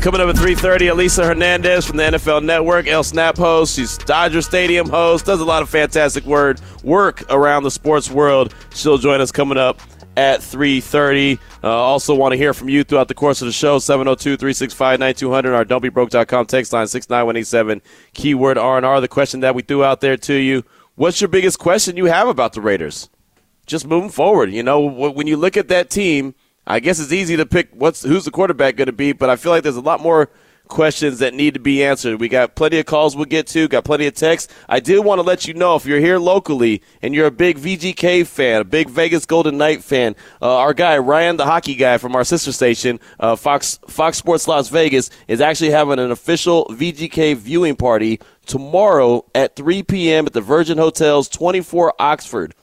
Coming up at 3.30, Elisa Hernandez from the NFL Network, El Snap host. She's Dodger Stadium host, does a lot of fantastic word work around the sports world. She'll join us coming up at 3.30. Uh, also want to hear from you throughout the course of the show, 702-365-9200, our don'tbebroke.com text line, 69187, keyword R&R. The question that we threw out there to you, what's your biggest question you have about the Raiders? Just moving forward, you know, when you look at that team – I guess it's easy to pick what's who's the quarterback going to be, but I feel like there's a lot more questions that need to be answered. We got plenty of calls we'll get to, got plenty of texts. I did want to let you know if you're here locally and you're a big VGK fan, a big Vegas Golden Knight fan, uh, our guy Ryan, the hockey guy from our sister station, uh, Fox Fox Sports Las Vegas, is actually having an official VGK viewing party tomorrow at 3 p.m. at the Virgin Hotels 24 Oxford.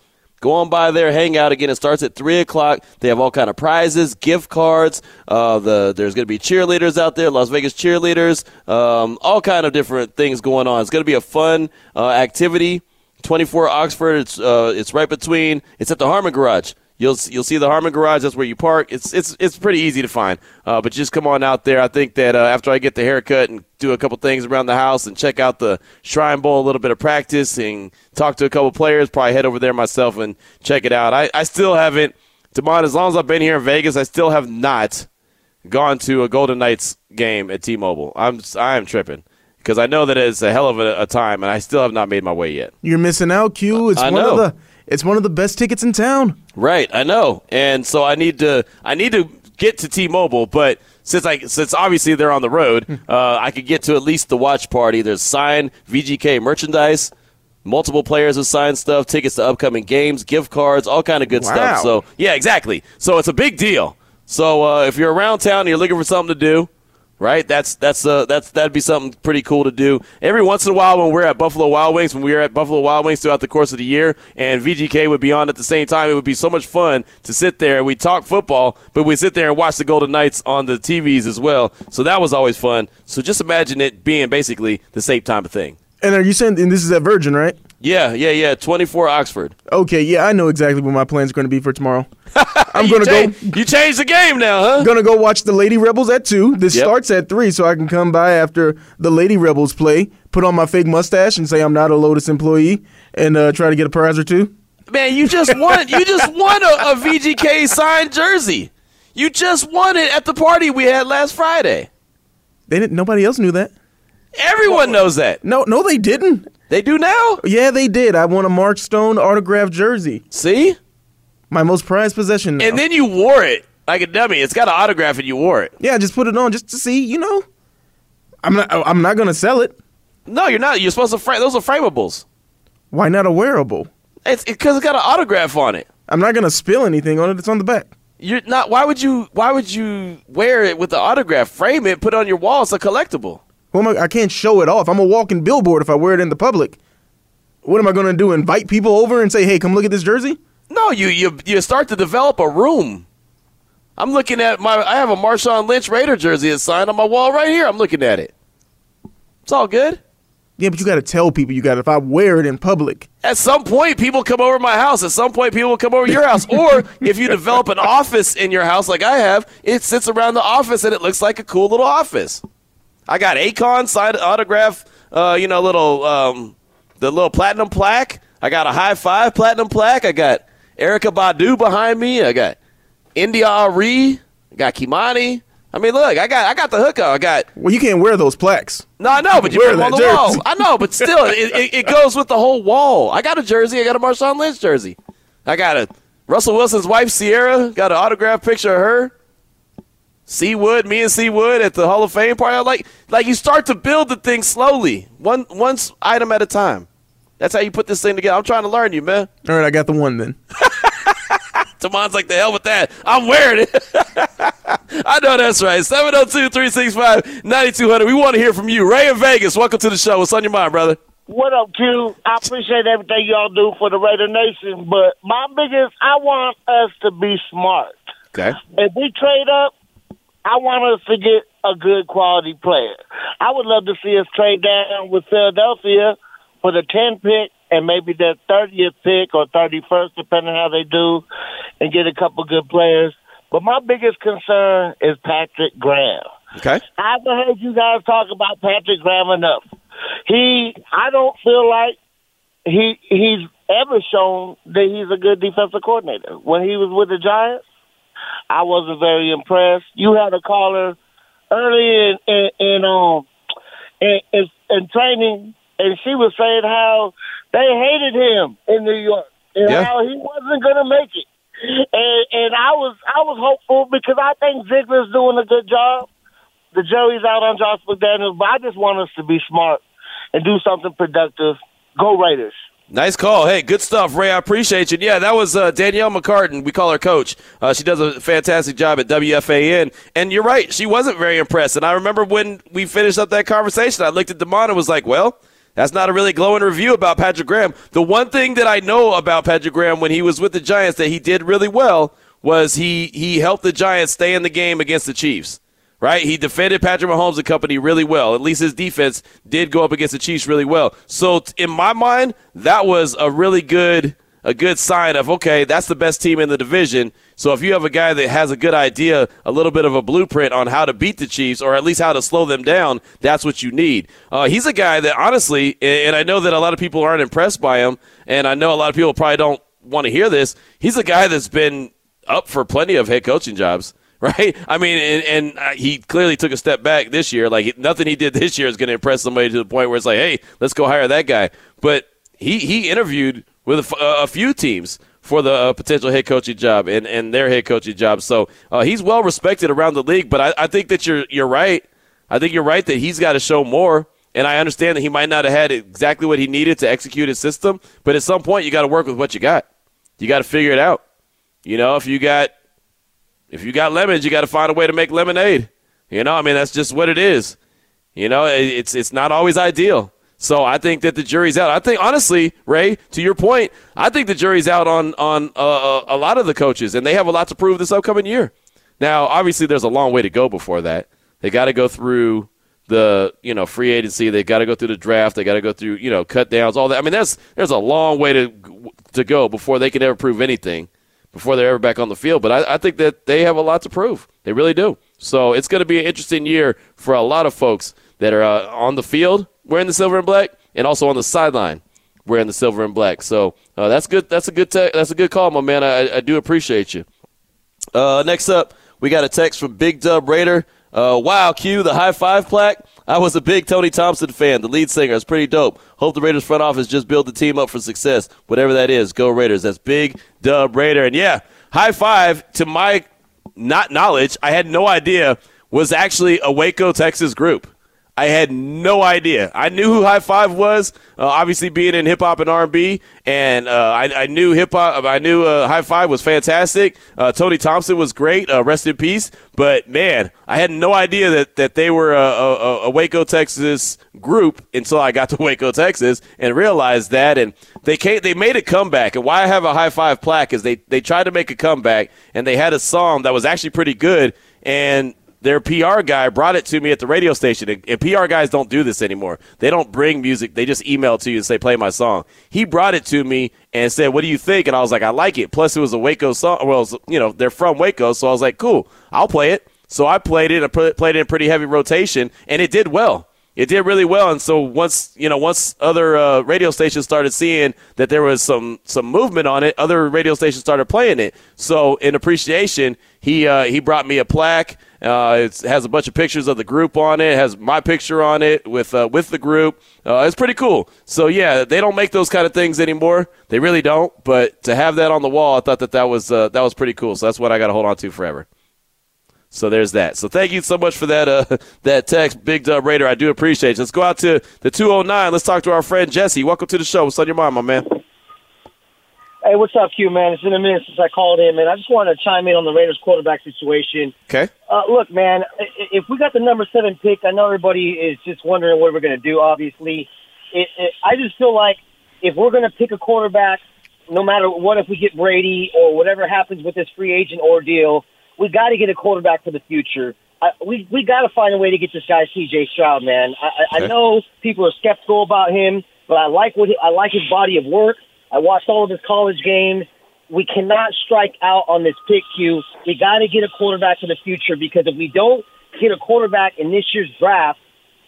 Go on by there, hang out again. It starts at three o'clock. They have all kind of prizes, gift cards. Uh, the there's going to be cheerleaders out there, Las Vegas cheerleaders, um, all kind of different things going on. It's going to be a fun uh, activity. 24 Oxford. It's uh, it's right between. It's at the Harmon Garage. You'll you'll see the Harmon Garage. That's where you park. It's it's it's pretty easy to find. Uh, but just come on out there. I think that uh, after I get the haircut and do a couple things around the house and check out the Shrine Bowl, a little bit of practice and talk to a couple players, probably head over there myself and check it out. I, I still haven't, Demond, as long as I've been here in Vegas, I still have not gone to a Golden Knights game at T-Mobile. I'm I am tripping because I know that it's a hell of a, a, time, and I still have not made my way yet. You're missing out, Q. It's I one know. of the it's one of the best tickets in town. Right, I know, and so I need to I need to get to T-Mobile, but since I since obviously they're on the road, uh, I could get to at least the watch party. There's signed VGK merchandise. Multiple players have signed stuff, tickets to upcoming games, gift cards, all kind of good Wow. stuff. So yeah, exactly. So it's a big deal. So uh, if you're around town and you're looking for something to do, right? That's that's uh that's that'd be something pretty cool to do. Every once in a while when we're at Buffalo Wild Wings, when we were at Buffalo Wild Wings throughout the course of the year, and VGK would be on at the same time, it would be so much fun to sit there. And we talk football, but we sit there and watch the Golden Knights on the TVs as well. So that was always fun. So just imagine it being basically the same type of thing. And are you saying and this is at Virgin, right? Yeah, yeah, yeah. Twenty four Oxford. Okay, yeah, I know exactly what my plans are going to be for tomorrow. I'm going to go You changed the game now, huh? gonna go watch the Lady Rebels at two. This Yep. starts at three, so I can come by after the Lady Rebels play, put on my fake mustache, and say I'm not a Lotus employee, and uh, try to get a prize or two. Man, you just won. you just won a, a VGK signed jersey. You just won it at the party we had last Friday. They didn't. Nobody else knew that. Everyone knows that. No, no, they didn't. They do now. Yeah, they did. I won a Mark Stone autographed jersey, See? my most prized possession. Now. And then you wore it like a dummy. It's got an autograph and you wore it. yeah, just put it on just to see. You know, I'm not. I'm not gonna sell it. No, you're not. You're supposed to frame. Those are frameables. Why not a wearable? It's because it's got an autograph on it. I'm not gonna spill anything on it. It's on the back. You're not. Why would you? Why would you wear it with the autograph? Frame it. Put it on your wall. It's a collectible. Who am I, I can't show it off. I'm a walking billboard if I wear it in the public. What am I gonna do? Invite people over and say, "Hey, come look at this jersey"? No, you you you start to develop a room. I'm looking at my. I have a Marshawn Lynch Raider jersey that's signed on my wall right here. I'm looking at it. It's all good. Yeah, but you got to tell people you got. If I wear it in public, At some point, people come over my house. At some point, people will come over your house. Or if you develop an office in your house like I have, it sits around the office and it looks like a cool little office. I got Akon signed autograph, uh, you know, little um, the little platinum plaque. I got a Hi-Five platinum plaque. I got Erykah Badu behind me. I got India.Arie. I got Kimani. I mean, look, I got I got the hookup. I got well, you can't wear those plaques. no, I know, but you Wear put them on the that wall. I know, but still, it, it, it goes with the whole wall. I got a jersey. I got a Marshawn Lynch jersey. I got a Russell Wilson's wife, Ciara. Got an autograph picture of her. Seawood, me and Seawood at the Hall of Fame party. Like, like you start to build the thing slowly, one one item at a time. That's how you put this thing together. I'm trying to learn you, man. All right, I got the one then. Tamon's like, the hell with that. I'm wearing it. I know that's right. 702 365 9200. We want to hear from you. Ray in Vegas, welcome to the show. What's on your mind, brother? What up, Q? I appreciate everything y'all do for the Raider Nation, but my biggest, I want us to be smart. Okay. If we trade up, I want us to get a good quality player. I would love to see us trade down with Philadelphia for the 10 pick and maybe the 30th pick or 31st, depending how they do, and get a couple good players. But my biggest concern is Patrick Graham. Okay. I haven't heard you guys talk about Patrick Graham enough. He, I don't feel like he he's ever shown that he's a good defensive coordinator. When he was with the Giants, I wasn't very impressed. You had a caller early in in, in um in, in, in training, and she was saying how they hated him in New York and Yeah. how he wasn't going to make it. And, and I was I was hopeful because I think Ziegler's doing a good job. The jury's out on Josh McDaniels, but I just want us to be smart and do something productive. Go Raiders. Nice call. Hey, good stuff, Ray. I appreciate you. Yeah, that was uh, Danielle McCartan. We call her coach. Uh, she does a fantastic job at WFAN. And you're right, she wasn't very impressed. And I remember when we finished up that conversation, I looked at Demond and was like, well, that's not a really glowing review about Patrick Graham. The one thing that I know about Patrick Graham when he was with the Giants that he did really well was he he helped the Giants stay in the game against the Chiefs right? He defended Patrick Mahomes and company really well. At least his defense did go up against the Chiefs really well. So in my mind, that was a really good a good sign of okay, that's the best team in the division. So if you have a guy that has a good idea, a little bit of a blueprint on how to beat the Chiefs or at least how to slow them down, that's what you need. Uh, he's a guy that honestly, and I know that a lot of people aren't impressed by him, and I know a lot of people probably don't want to hear this. He's a guy that's been up for plenty of head coaching jobs right? I mean, and, and uh, he clearly took a step back this year. Like nothing he did this year is going to impress somebody to the point where it's like, hey, let's go hire that guy. But he he interviewed with a, few teams for the uh, potential head coaching job and, and their head coaching job. So uh, he's well respected around the league. But I, I think that you're you're right. I think you're right that he's got to show more. And I understand that he might not have had exactly what he needed to execute his system. But at some point, you got to work with what you got. You got to figure it out. You know, if you got if you got lemons, you got to find a way to make lemonade. You know, I mean that's just what it is. You know, it's it's not always ideal. So I think that the jury's out. I think honestly, Ray, to your point, I think the jury's out on on uh, a lot of the coaches, and they have a lot to prove this upcoming year. Now, obviously, there's a long way to go before that. They got to go through the you know free agency. They got to go through the draft. They got to go through you know cut downs, all that. I mean, there's there's a long way to to go before they can ever prove anything before they're ever back on the field. But I, I think that they have a lot to prove. They really do. So it's going to be an interesting year for a lot of folks that are uh, on the field wearing the silver and black, and also on the sideline wearing the silver and black. So uh, that's good. That's a good. Te- that's a good call, my man. I, I do appreciate you. Uh, next up, we got a text from Big Dub Raider. Uh, wow, Q, the Hi-Five plaque. I was a big Tony Thompson fan, the lead singer. It's pretty dope. Hope the Raiders front office just build the team up for success, whatever that is. Go Raiders. That's Big Dub Raider. And yeah, Hi-Five to my not knowledge. I had no idea was actually a Waco, Texas group. I had no idea. I knew who Hi-Five was, uh, obviously being in hip hop and R and B, and uh, I, I knew hip hop. I knew uh, Hi-Five was fantastic. Uh, Tony Thompson was great. Uh, rest in peace. But man, I had no idea that, that they were a, a, a Waco, Texas group until I got to Waco, Texas, and realized that. And they came, they made a comeback. And why I have a Hi-Five plaque is they they tried to make a comeback, and they had a song that was actually pretty good, and their PR guy brought it to me at the radio station. And, and PR guys don't do this anymore. They don't bring music. They just email to you and say, play my song. He brought it to me and said, what do you think? And I was like, I like it. Plus, it was a Waco song. Well, was, you know, they're from Waco. So I was like, cool, I'll play it. So I played it. I played it in pretty heavy rotation, and it did well. It did really well, and so once you know, once other uh, radio stations started seeing that there was some some movement on it, other radio stations started playing it. So in appreciation, he uh, he brought me a plaque. Uh, it has a bunch of pictures of the group on it. it has my picture on it with uh, with the group. Uh, it's pretty cool. So yeah, they don't make those kind of things anymore. They really don't. But to have that on the wall, I thought that that was uh, that was pretty cool. So that's what I got to hold on to forever. So there's that. So thank you so much for that uh, that text, Big Dub Raider. I do appreciate it. Let's go out to the 209. Let's talk to our friend Jesse. Welcome to the show. What's on your mind, my man? Hey, what's up, Q man? It's been a minute since I called in, man. I just wanted to chime in on the Raiders quarterback situation. Okay. Uh, look, man, if we got the number seven pick, I know everybody is just wondering what we're going to do. Obviously, it, it, I just feel like if we're going to pick a quarterback, no matter what, if we get Brady or whatever happens with this free agent ordeal, we got to get a quarterback for the future. I, we we got to find a way to get this guy C.J. Stroud, man. I, I, Okay. I know people are skeptical about him, but I like what he, I like his body of work. I watched all of his college games. We cannot strike out on this pick Q. We got to get a quarterback for the future because if we don't get a quarterback in this year's draft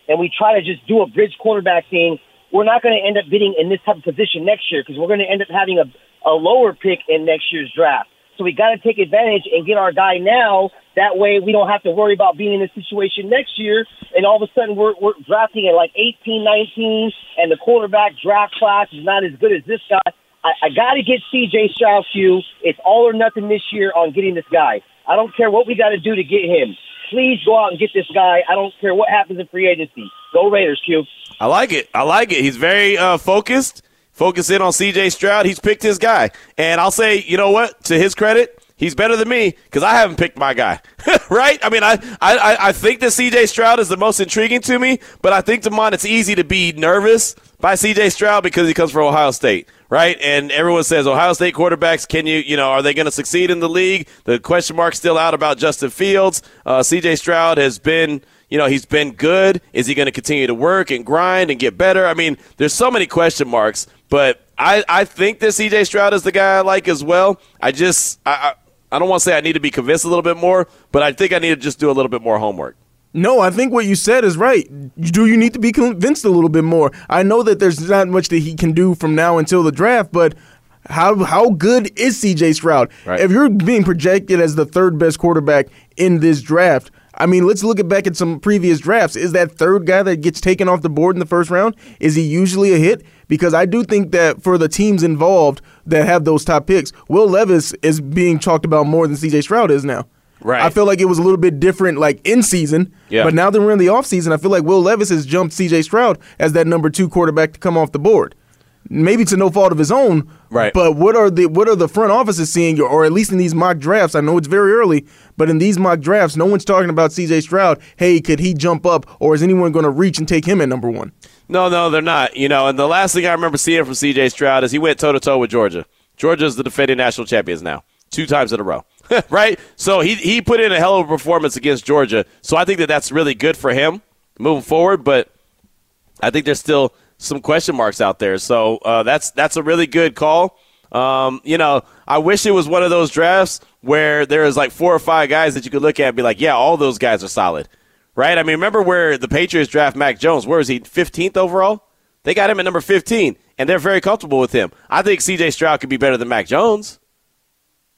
and we try to just do a bridge quarterback thing, we're not going to end up getting in this type of position next year because we're going to end up having a, a lower pick in next year's draft. So we got to take advantage and get our guy now. That way we don't have to worry about being in this situation next year. And all of a sudden we're, we're drafting at like 18, 19, and the quarterback draft class is not as good as this guy. I, I got to get CJ Stroud Q. It's all or nothing this year on getting this guy. I don't care what we got to do to get him. Please go out and get this guy. I don't care what happens in free agency. Go Raiders, Q. I like it. I like it. He's very uh, focused. Focus in on C.J. Stroud. He's picked his guy, and I'll say, you know what? To his credit, he's better than me because I haven't picked my guy. right? I mean, I, I I think that C.J. Stroud is the most intriguing to me, but I think Demond, it's easy to be nervous by C.J. Stroud because he comes from Ohio State. Right, and everyone says Ohio State quarterbacks. Can you, you know, are they going to succeed in the league? The question mark's still out about Justin Fields. Uh, C.J. Stroud has been you know, he's been good. Is he going to continue to work and grind and get better? I mean, there's so many question marks, but I, I think that CJ Stroud is the guy I like as well. I just, I, I, I don't want to say I need to be convinced a little bit more, but I think I need to just do a little bit more homework. No, I think what you said is right. Do you need to be convinced a little bit more? I know that there's not much that he can do from now until the draft, but how how good is CJ Stroud? Right. If you're being projected as the third best quarterback in this draft, I mean, let's look at back at some previous drafts. Is that third guy that gets taken off the board in the first round? Is he usually a hit? Because I do think that for the teams involved that have those top picks, Will Levis is being talked about more than CJ Stroud is now. Right. I feel like it was a little bit different, like in season. Yeah. But now that we're in the offseason, I feel like Will Levis has jumped C.J. Stroud as that number two quarterback to come off the board. Maybe to no fault of his own. Right. But what are the what are the front offices seeing, or at least in these mock drafts? I know it's very early, but in these mock drafts, no one's talking about C.J. Stroud. Hey, could he jump up, or is anyone going to reach and take him at number one? No, no, they're not. You know, and the last thing I remember seeing from CJ Stroud is he went toe to toe with Georgia. Georgia's the defending national champions now, two times in a row. right? So he he put in a hell of a performance against Georgia. So I think that that's really good for him moving forward. But I think there's still some question marks out there. So uh, that's that's a really good call. Um, you know, I wish it was one of those drafts where there is like four or five guys that you could look at and be like, yeah, all those guys are solid, right? I mean, remember where the Patriots draft Mac Jones? Where is he? 15th overall? They got him at number 15, and they're very comfortable with him. I think C.J. Stroud could be better than Mac Jones,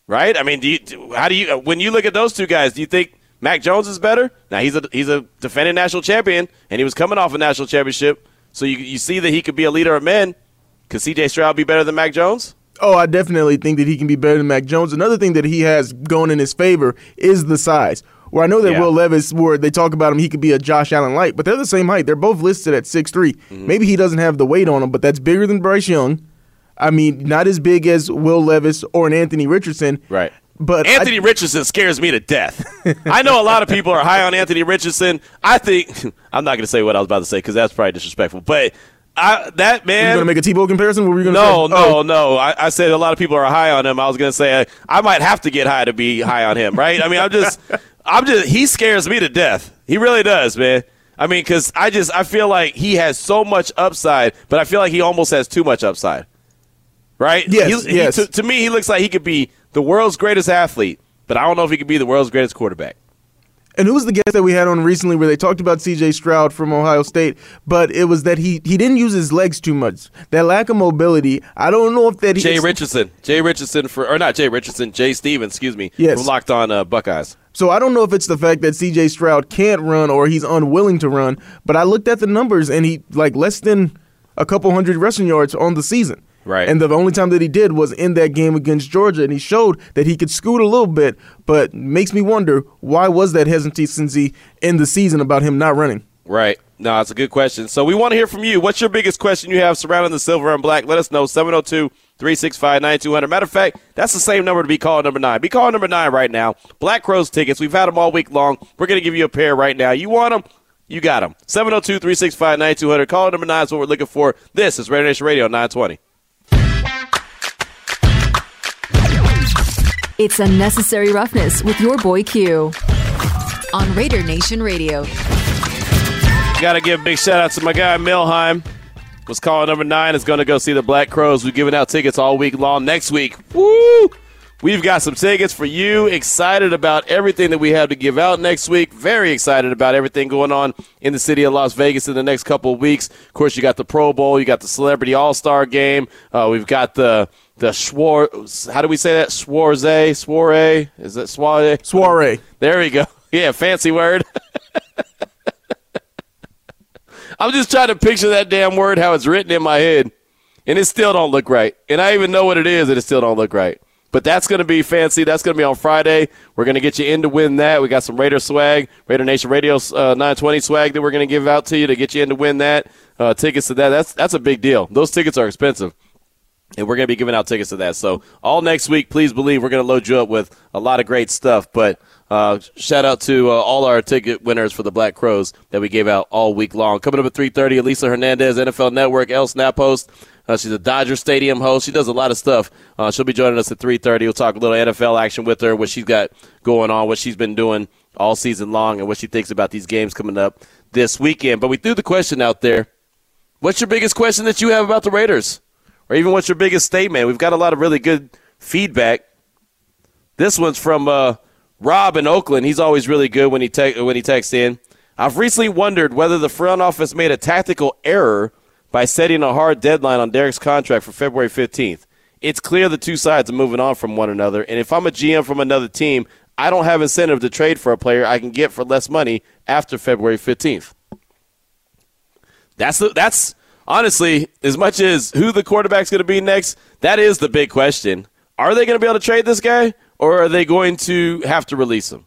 right? I mean, do you, how do you when you look at those two guys? Do you think Mac Jones is better? Now he's a he's a defending national champion, and he was coming off a national championship. So you you see that he could be a leader of men. Could C.J. Stroud be better than Mac Jones? Oh, I definitely think that he can be better than Mac Jones. Another thing that he has going in his favor is the size. Where I know that Yeah. Will Levis, where they talk about him, he could be a Josh Allen light, but they're the same height. They're both listed at 6'3". Mm-hmm. Maybe he doesn't have the weight on him, but that's bigger than Bryce Young. I mean, not as big as Will Levis or an Anthony Richardson. Right. But I- Anthony Richardson scares me to death. I know a lot of people are high on Anthony Richardson. I think I'm not going to say what I was about to say because that's probably disrespectful. But I, that man you man, going to make a Tebow comparison? What were you going to no, say? no, Oh, no. I, I said a lot of people are high on him. I was going to say I, I might have to get high to be high on him, right? I mean, I'm just, I'm just. He scares me to death. He really does, man. I mean, because I just, I feel like he has so much upside, but I feel like he almost has too much upside. Right? Yes, He- he- yes. to, to me, he looks like he could be the world's greatest athlete, but I don't know if he could be the world's greatest quarterback. And who was the guest that we had on recently where they talked about C.J. Stroud from Ohio State, but it was that he he didn't use his legs too much. That lack of mobility. I don't know if that he, Jay Richardson, Jay Richardson for, or not Jay Richardson, Jay Stevens, excuse me, Yes. Locked On uh, Buckeyes. So I don't know if it's the fact that CJ Stroud can't run or he's unwilling to run, but I looked at the numbers and he like less than a couple hundred rushing yards on the season. Right. And the only time that he did was in that game against Georgia and he showed that he could scoot a little bit, but makes me wonder why was that hesitancy in the season about him not running? Right. No, that's a good question. So we want to hear from you. What's your biggest question you have surrounding the silver and black? Let us know. 702 365 9200. Matter of fact, that's the same number to be called number nine. Be called number nine right now. Black Crowes tickets. We've had them all week long. We're going to give you a pair right now. You want them? You got them. 702 365 9200. Call number nine is what we're looking for. This is Raider Nation Radio 920. It's Unnecessary Roughness with your boy Q on Raider Nation Radio. Got to give a big shout out to my guy Milheim. Was calling number nine is going to go see the Black Crowes. We're giving out tickets all week long. Next week, woo! We've got some tickets for you. Excited about everything that we have to give out next week. Very excited about everything going on in the city of Las Vegas in the next couple of weeks. Of course, you got the Pro Bowl, you got the Celebrity All Star Game. Uh, we've got the the Schwar. How do we say that? Schwarze, soiree. Is that soiree? Soiree. There we go. Yeah, fancy word. I'm just trying to picture that damn word how it's written in my head, and it still don't look right. And I even know what it is, and it still don't look right. But that's going to be fancy. That's going to be on Friday. We're going to get you in to win that. We got some Raider swag, Raider Nation Radio uh, 920 swag that we're going to give out to you to get you in to win that. Uh, tickets to that. That's that's a big deal. Those tickets are expensive. And we're going to be giving out tickets to that. So all next week, please believe we're going to load you up with a lot of great stuff. But uh, shout out to uh, all our ticket winners for the Black Crowes that we gave out all week long. Coming up at 3.30, Elisa Hernandez, NFL Network, El Snap host. Uh, she's a Dodger Stadium host. She does a lot of stuff. Uh, she'll be joining us at 3.30. We'll talk a little NFL action with her, what she's got going on, what she's been doing all season long, and what she thinks about these games coming up this weekend. But we threw the question out there. What's your biggest question that you have about the Raiders? Or even what's your biggest statement? We've got a lot of really good feedback. This one's from uh, Rob in Oakland. He's always really good when he te- when he texts in. I've recently wondered whether the front office made a tactical error by setting a hard deadline on Derek's contract for February 15th. It's clear the two sides are moving on from one another, and if I'm a GM from another team, I don't have incentive to trade for a player I can get for less money after February 15th. That's the, that's honestly as much as who the quarterback's going to be next. That is the big question. Are they going to be able to trade this guy, or are they going to have to release him?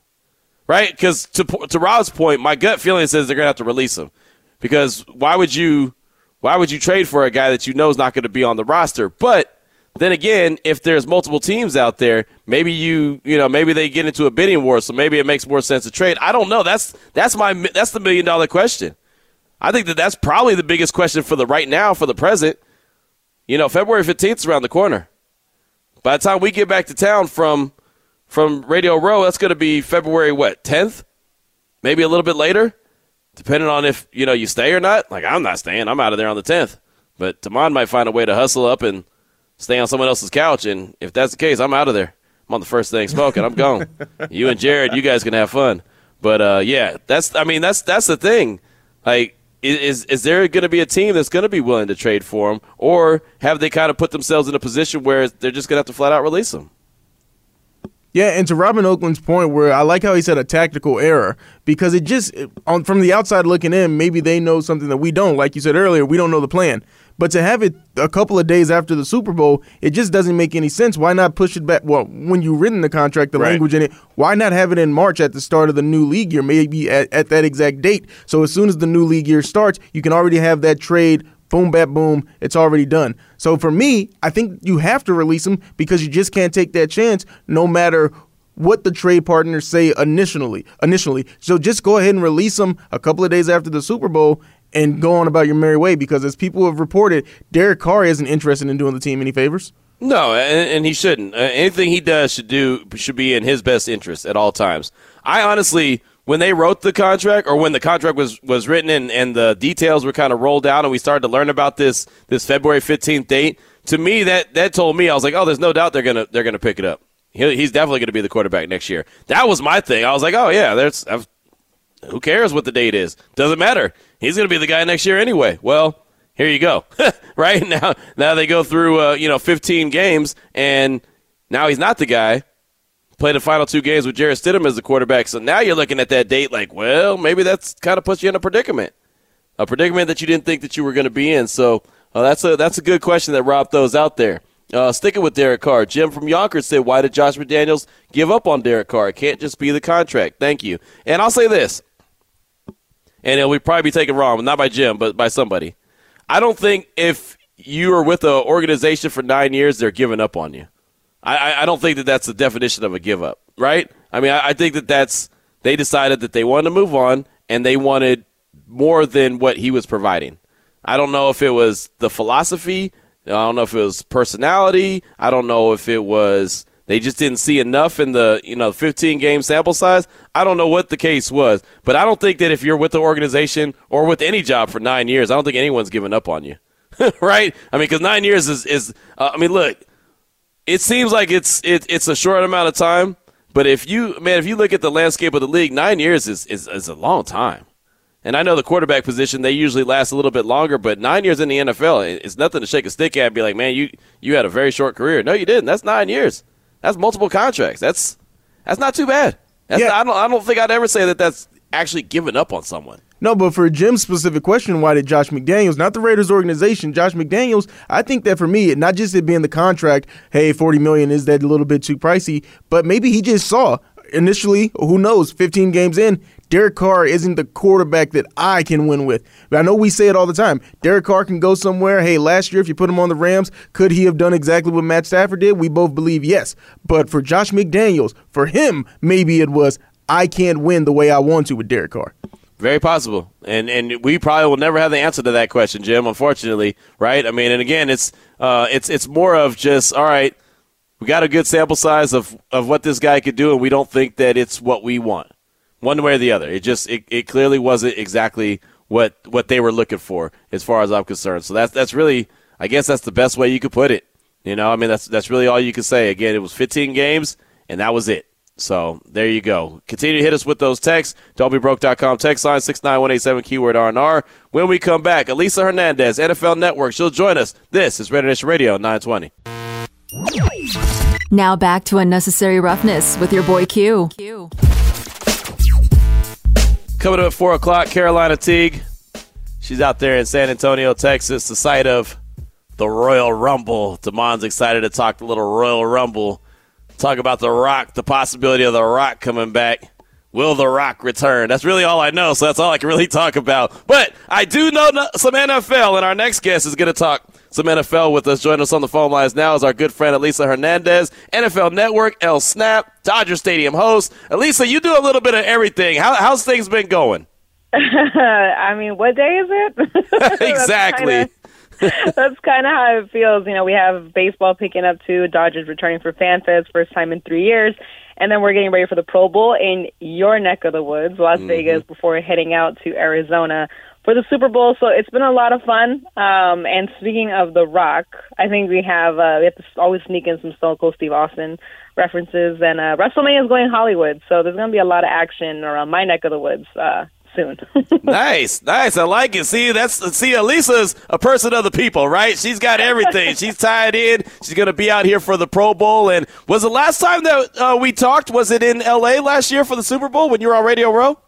Right? Because to to Rob's point, my gut feeling says they're going to have to release him. Because why would you why would you trade for a guy that you know is not going to be on the roster? But then again, if there's multiple teams out there, maybe you you know maybe they get into a bidding war, so maybe it makes more sense to trade. I don't know. That's that's my that's the million dollar question. I think that that's probably the biggest question for the right now for the present. You know, February 15th is around the corner. By the time we get back to town from from Radio Row, that's going to be February what 10th, maybe a little bit later, depending on if you know you stay or not. Like I'm not staying; I'm out of there on the 10th. But Tamon might find a way to hustle up and stay on someone else's couch, and if that's the case, I'm out of there. I'm on the first thing smoking. I'm gone. you and Jared, you guys can have fun. But uh, yeah, that's I mean that's that's the thing. Like is is there going to be a team that's going to be willing to trade for him, or have they kind of put themselves in a position where they're just going to have to flat out release him? Yeah, and to Robin Oakland's point, where I like how he said a tactical error because it just on from the outside looking in, maybe they know something that we don't. Like you said earlier, we don't know the plan. But to have it a couple of days after the Super Bowl, it just doesn't make any sense. Why not push it back? Well, when you've written the contract, the Right. language in it, why not have it in March at the start of the new league year, maybe at, at that exact date? So as soon as the new league year starts, you can already have that trade. Boom, bat, boom. It's already done. So for me, I think you have to release him because you just can't take that chance, no matter what the trade partners say initially. Initially, so just go ahead and release him a couple of days after the Super Bowl and go on about your merry way. Because as people have reported, Derek Carr isn't interested in doing the team any favors. No, and, and he shouldn't. Uh, anything he does should do should be in his best interest at all times. I honestly, when they wrote the contract, or when the contract was was written and, and the details were kind of rolled out, and we started to learn about this this February fifteenth date, to me that that told me I was like, oh, there's no doubt they're gonna they're gonna pick it up. He, he's definitely going to be the quarterback next year. That was my thing. I was like, oh yeah, there's. I've, who cares what the date is? Doesn't matter. He's going to be the guy next year anyway. Well, here you go. right now, now they go through uh, you know 15 games, and now he's not the guy. Played the final two games with Jarrett Stidham as the quarterback. So now you're looking at that date like, well, maybe that's kind of puts you in a predicament, a predicament that you didn't think that you were going to be in. So uh, that's a that's a good question that Rob throws out there. Uh, sticking with Derek Carr, Jim from Yonkers said, "Why did Josh McDaniels give up on Derek Carr? It can't just be the contract." Thank you. And I'll say this, and it'll be probably be taken wrong, not by Jim, but by somebody. I don't think if you are with an organization for nine years, they're giving up on you. I, I don't think that that's the definition of a give up, right? I mean, I, I think that that's they decided that they wanted to move on and they wanted more than what he was providing. I don't know if it was the philosophy. I don't know if it was personality. I don't know if it was they just didn't see enough in the you know 15 game sample size. I don't know what the case was, but I don't think that if you're with the organization or with any job for nine years, I don't think anyone's giving up on you, right? I mean, because nine years is is uh, I mean, look, it seems like it's it, it's a short amount of time, but if you man, if you look at the landscape of the league, nine years is is, is a long time. And I know the quarterback position, they usually last a little bit longer, but nine years in the NFL, it's nothing to shake a stick at and be like, man, you, you had a very short career. No, you didn't. That's nine years. That's multiple contracts. That's that's not too bad. That's Yeah. not- I don't I don't think I'd ever say that that's actually giving up on someone. No, but for Jim's specific question, why did Josh McDaniels, not the Raiders organization, Josh McDaniels, I think that for me, not just it being the contract, hey, 40 million is that a little bit too pricey, but maybe he just saw initially, who knows, 15 games in, Derek Carr isn't the quarterback that I can win with. I know we say it all the time. Derek Carr can go somewhere. Hey, last year, if you put him on the Rams, could he have done exactly what Matt Stafford did? We both believe yes. But for Josh McDaniels, for him, maybe it was, I can't win the way I want to with Derek Carr. Very possible, and and we probably will never have the answer to that question, Jim. Unfortunately, right? I mean, and again, it's uh, it's it's more of just all right. We got a good sample size of of what this guy could do, and we don't think that it's what we want, one way or the other. It just it, it clearly wasn't exactly what what they were looking for, as far as I'm concerned. So that's that's really, I guess that's the best way you could put it. You know, I mean, that's that's really all you can say. Again, it was 15 games, and that was it. So there you go. Continue to hit us with those texts. Don'tBeBroke.com text line 69187 keyword R&R. When we come back, Elisa Hernandez, NFL Network. She'll join us. This is Raider Nation Radio 920. Now back to unnecessary roughness with your boy Q. Coming up at 4 o'clock, Carolina Teague. She's out there in San Antonio, Texas, the site of the Royal Rumble. Damon's excited to talk the little Royal Rumble. Talk about The Rock, the possibility of The Rock coming back. Will The Rock return? That's really all I know, so that's all I can really talk about. But I do know no- some NFL, and our next guest is going to talk some NFL with us. Joining us on the phone lines now is our good friend Elisa Hernandez, NFL Network, El Snap, Dodger Stadium host. Elisa, you do a little bit of everything. How, how's things been going? I mean, what day is it? Exactly. That's kind of how it feels. You know, we have baseball picking up too. Dodgers returning for FanFest, first time in three years. And then we're getting ready for the Pro Bowl in your neck of the woods, Las Vegas, before heading out to Arizona for the Super Bowl. So it's been a lot of fun. Um, and speaking of The Rock, I think we have uh, we have to always sneak in some Stone Cold Steve Austin references. And uh, WrestleMania is going Hollywood, so there's going to be a lot of action around my neck of the woods uh, soon. nice, nice. I like it. See, that's see, Elisa's a person of the people, right? She's got everything. She's tied in. She's gonna be out here for the Pro Bowl. And was the last time that uh, we talked? Was it in L.A. last year for the Super Bowl when you were on Radio Row?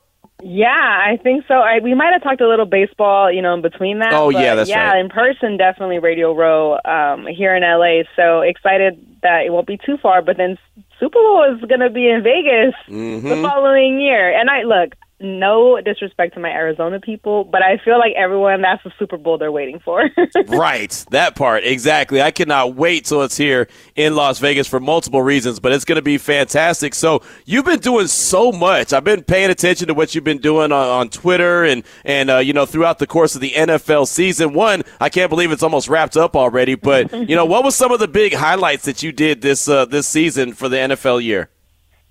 Yeah, I think so. I, we might have talked a little baseball, you know, in between that. Oh, yeah, that's yeah, right. in person, definitely Radio Row um, here in LA. So excited that it won't be too far. But then Super Bowl is going to be in Vegas Mm-hmm. the following year. And I look, no disrespect to my Arizona people, but I feel like everyone that's the Super Bowl they're waiting for. right, that part exactly. I cannot wait till it's here in Las Vegas for multiple reasons, but it's going to be fantastic. So you've been doing so much. I've been paying attention to what you've been doing on, on Twitter and and uh, you know throughout the course of the NFL season. One, I can't believe it's almost wrapped up already. But you know, what was some of the big highlights that you did this uh, this season for the NFL year?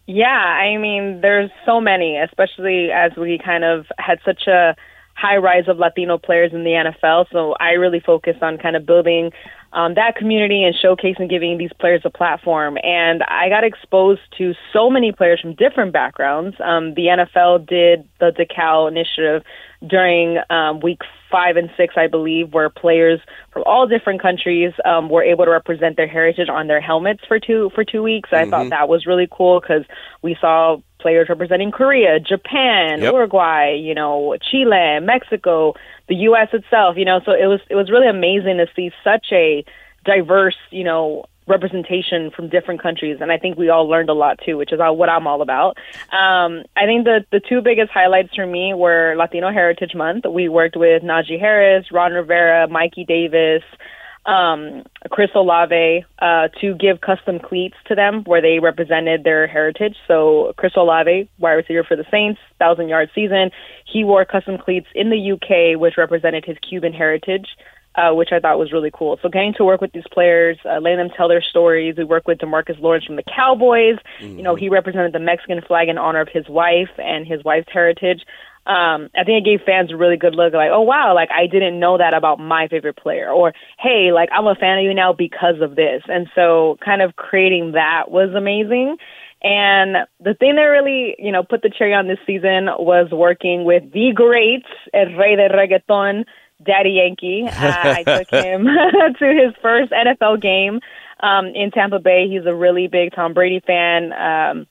Yeah, I mean, there's so many, especially as we kind of had such a high rise of Latino players in the NFL. So I really focus on kind of building um, that community and showcasing, giving these players a platform. And I got exposed to so many players from different backgrounds. Um, the NFL did the DeCal initiative during um, week five and six, I believe, where players from all different countries um, were able to represent their heritage on their helmets for two for two weeks. I thought that was really cool because we saw players representing Korea, Japan, Yep. Uruguay, you know, Chile, Mexico, the U.S. itself. You know, so it was it was really amazing to see such a diverse, you know, representation from different countries, and I think we all learned a lot too, which is all- what I'm all about. Um, I think the the two biggest highlights for me were Latino Heritage Month. We worked with Najee Harris, Ron Rivera, Mikey Davis. Um, Chris Olave uh, to give custom cleats to them where they represented their heritage. So Chris Olave, wide receiver for the Saints, thousand yard season, he wore custom cleats in the UK, which represented his Cuban heritage. Uh, which I thought was really cool. So getting to work with these players, uh, letting them tell their stories. We work with Demarcus Lawrence from the Cowboys. Mm-hmm. You know, he represented the Mexican flag in honor of his wife and his wife's heritage um, I think it gave fans a really good look, like, oh wow, like I didn't know that about my favorite player, or hey, like I'm a fan of you now because of this, and so kind of creating that was amazing. And the thing that really, you know, put the cherry on this season was working with the great El Rey de Reggaeton, Daddy Yankee. Uh, I took him to his first NFL game um, in Tampa Bay. He's a really big Tom Brady fan. Um,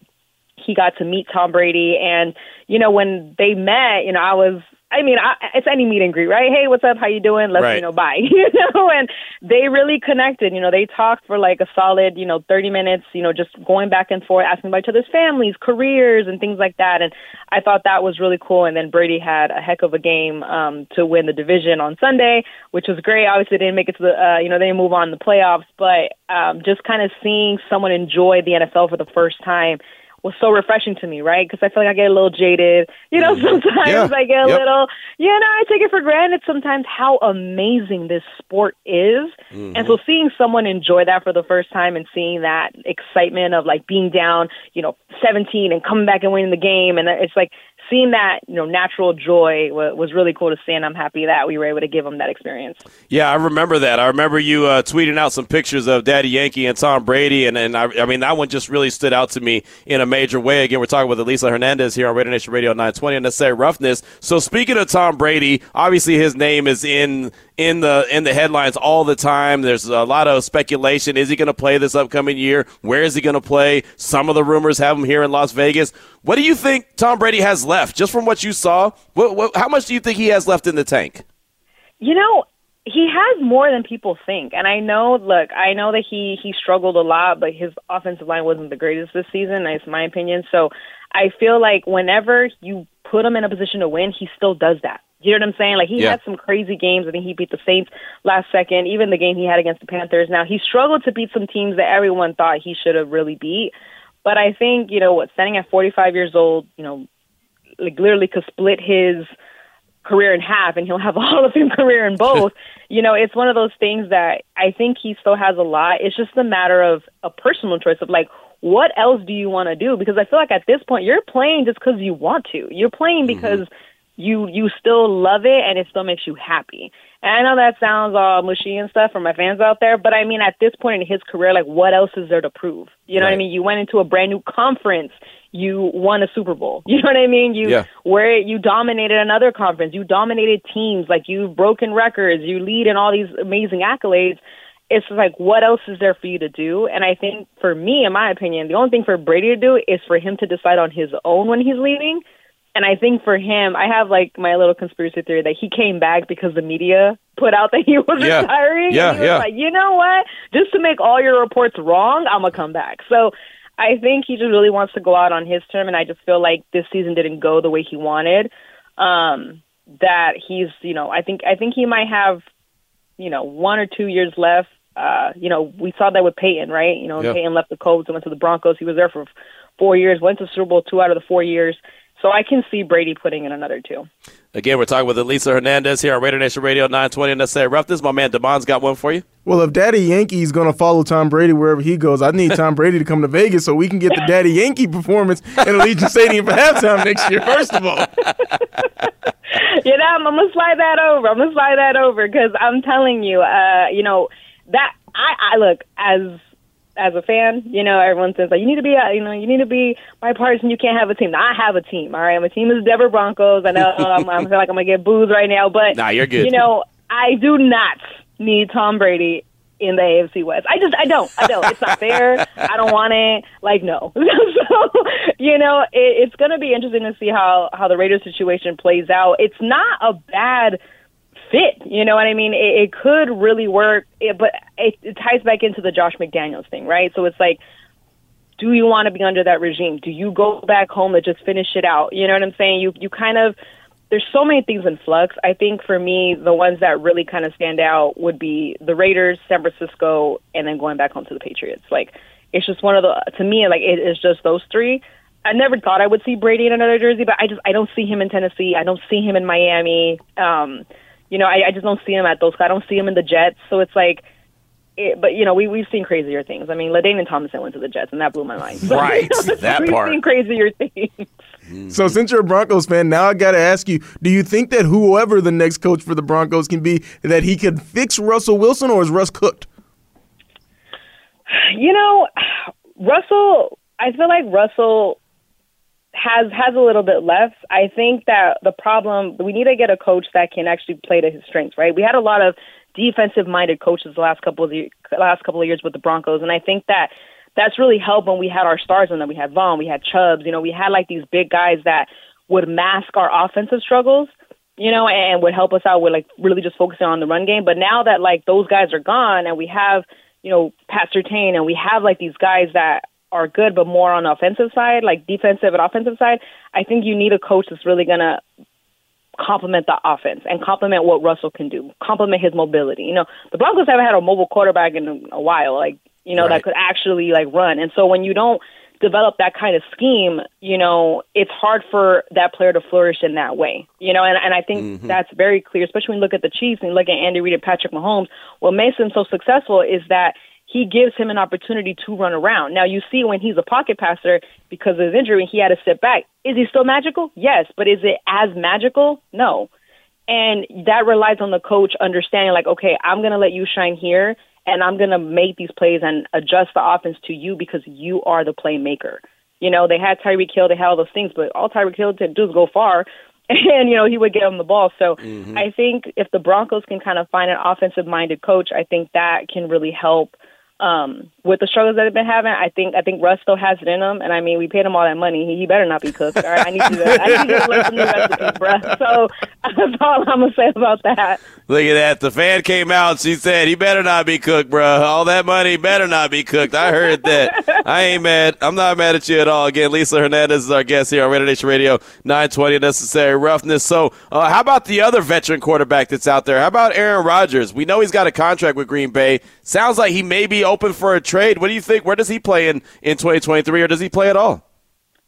he got to meet Tom Brady. And, you know, when they met, you know, I was, I mean, I, it's any meet and greet, right? Hey, what's up? How you doing? Let's, right. you know, bye. you know, and they really connected. You know, they talked for like a solid, you know, 30 minutes, you know, just going back and forth, asking about each other's families, careers, and things like that. And I thought that was really cool. And then Brady had a heck of a game um, to win the division on Sunday, which was great. Obviously, they didn't make it to the, uh, you know, they didn't move on the playoffs, but um, just kind of seeing someone enjoy the NFL for the first time was so refreshing to me, right? Because I feel like I get a little jaded. You know, mm-hmm. sometimes yeah. I get a yep. little, you know, I take it for granted sometimes how amazing this sport is. Mm-hmm. And so seeing someone enjoy that for the first time and seeing that excitement of like being down, you know, 17 and coming back and winning the game. And it's like seeing that you know natural joy was really cool to see, and I'm happy that we were able to give them that experience. Yeah, I remember that. I remember you uh, tweeting out some pictures of Daddy Yankee and Tom Brady, and and I, I, mean that one just really stood out to me in a major way. Again, we're talking with Elisa Hernandez here on Raider Nation Radio 920 and Necessary Roughness. So speaking of Tom Brady, obviously his name is in in the in the headlines all the time. There's a lot of speculation. Is he going to play this upcoming year? Where is he going to play? Some of the rumors have him here in Las Vegas. What do you think Tom Brady has left? Just from what you saw, what, what, how much do you think he has left in the tank? You know, he has more than people think. And I know, look, I know that he he struggled a lot, but his offensive line wasn't the greatest this season. That's my opinion. So I feel like whenever you put him in a position to win, he still does that. You know what I'm saying? Like he yeah. had some crazy games. I think he beat the Saints last second. Even the game he had against the Panthers. Now he struggled to beat some teams that everyone thought he should have really beat. But I think you know what, standing at 45 years old, you know, like literally could split his career in half, and he'll have all of his career in both. you know, it's one of those things that I think he still has a lot. It's just a matter of a personal choice of like what else do you want to do? Because I feel like at this point you're playing just because you want to. You're playing mm-hmm. because mm-hmm you you still love it and it still makes you happy. And I know that sounds all mushy and stuff for my fans out there, but I mean at this point in his career, like what else is there to prove? You know right. what I mean? You went into a brand new conference, you won a Super Bowl. You know what I mean? You yeah. where you dominated another conference, you dominated teams, like you've broken records, you lead in all these amazing accolades. It's like what else is there for you to do? And I think for me, in my opinion, the only thing for Brady to do is for him to decide on his own when he's leaving and I think for him, I have like my little conspiracy theory that he came back because the media put out that he was yeah. retiring. Yeah, and he yeah. like, you know what? Just to make all your reports wrong, I'm gonna come back. So I think he just really wants to go out on his term, and I just feel like this season didn't go the way he wanted. Um, that he's, you know, I think I think he might have, you know, one or two years left. Uh, you know, we saw that with Peyton, right? You know, yeah. Peyton left the Colts and went to the Broncos. He was there for four years, went to Super Bowl two out of the four years so I can see Brady putting in another two. Again, we're talking with Elisa Hernandez here on Raider Nation Radio 920 and let's say rough. This my man Damon's got one for you. Well, if Daddy Yankee's going to follow Tom Brady wherever he goes, I need Tom Brady to come to Vegas so we can get the Daddy Yankee performance in Allegiant Stadium for halftime next year. First of all, you know, I'm, I'm gonna slide that over. I'm gonna slide that over because I'm telling you, uh, you know that I, I look as as a fan, you know, everyone says like you need to be, a, you know, you need to be my bipartisan. You can't have a team. Now, I have a team. All right, my team is Denver Broncos. I know I'm, I feel like I'm gonna get booed right now, but nah, you're good. You know, I do not need Tom Brady in the AFC West. I just, I don't, I don't. It's not fair. I don't want it. Like, no. so, you know, it, it's gonna be interesting to see how how the Raiders situation plays out. It's not a bad fit. You know what I mean? It, it could really work, it, but it, it ties back into the Josh McDaniels thing, right? So it's like, do you want to be under that regime? Do you go back home and just finish it out? You know what I'm saying? You you kind of there's so many things in flux. I think for me, the ones that really kind of stand out would be the Raiders, San Francisco, and then going back home to the Patriots. Like, it's just one of the to me, like it is just those three. I never thought I would see Brady in another jersey, but I just I don't see him in Tennessee. I don't see him in Miami. Um, you know, I, I just don't see him at those. I don't see him in the Jets. So it's like, it, but you know, we we've seen crazier things. I mean, LaDainian Tomlinson went to the Jets, and that blew my mind. So, Right, you know, that we've part. seen crazier things. So since you're a Broncos fan, now I got to ask you: Do you think that whoever the next coach for the Broncos can be, that he could fix Russell Wilson, or is Russ cooked? You know, Russell. I feel like Russell has has a little bit left. I think that the problem we need to get a coach that can actually play to his strengths. Right? We had a lot of defensive minded coaches the last couple of the last couple of years with the Broncos, and I think that that's really helped when we had our stars and then we had Von, we had Chubbs. You know, we had like these big guys that would mask our offensive struggles. You know, and would help us out with like really just focusing on the run game. But now that like those guys are gone and we have you know, Pat Surtain, and we have like these guys that are good, but more on the offensive side, like defensive and offensive side. I think you need a coach that's really gonna complement the offense and complement what Russell can do, complement his mobility. You know, the Broncos haven't had a mobile quarterback in a, while, like you know, Right. that could actually like run. And so when you don't develop that kind of scheme, you know, it's hard for that player to flourish in that way. You know, and, and I think mm-hmm. that's very clear, especially when you look at the Chiefs and you look at Andy Reid and Patrick Mahomes. What makes them so successful is that he gives him an opportunity to run around. Now you see when he's a pocket passer because of his injury, he had to sit back. Is he still magical? Yes, but is it as magical? No. And that relies on the coach understanding, like, okay, I'm going to let you shine here, and I'm going to make these plays and adjust the offense to you because you are the playmaker. You know, they had Tyreek Hill, they had all those things, but all Tyreek Hill did do is go far, and you know he would get him the ball. So mm-hmm. I think if the Broncos can kind of find an offensive-minded coach, I think that can really help um, with the struggles that they've been having. I think I think Russ still has it in him, and I mean we paid him all that money. He, he better not be cooked. All right, I need you to I need to learn some new recipes, bruh. So that's all I'm gonna say about that. Look at that. The fan came out. She said, "He better not be cooked, bro. All that money better not be cooked." I heard that. I ain't mad. I'm not mad at you at all. Again, Lisa Hernandez is our guest here on Raider Nation Radio 920 Necessary Roughness. So, uh, how about the other veteran quarterback that's out there? How about Aaron Rodgers? We know he's got a contract with Green Bay. Sounds like he may be open for a trade. What do you think? Where does he play in in 2023, or does he play at all?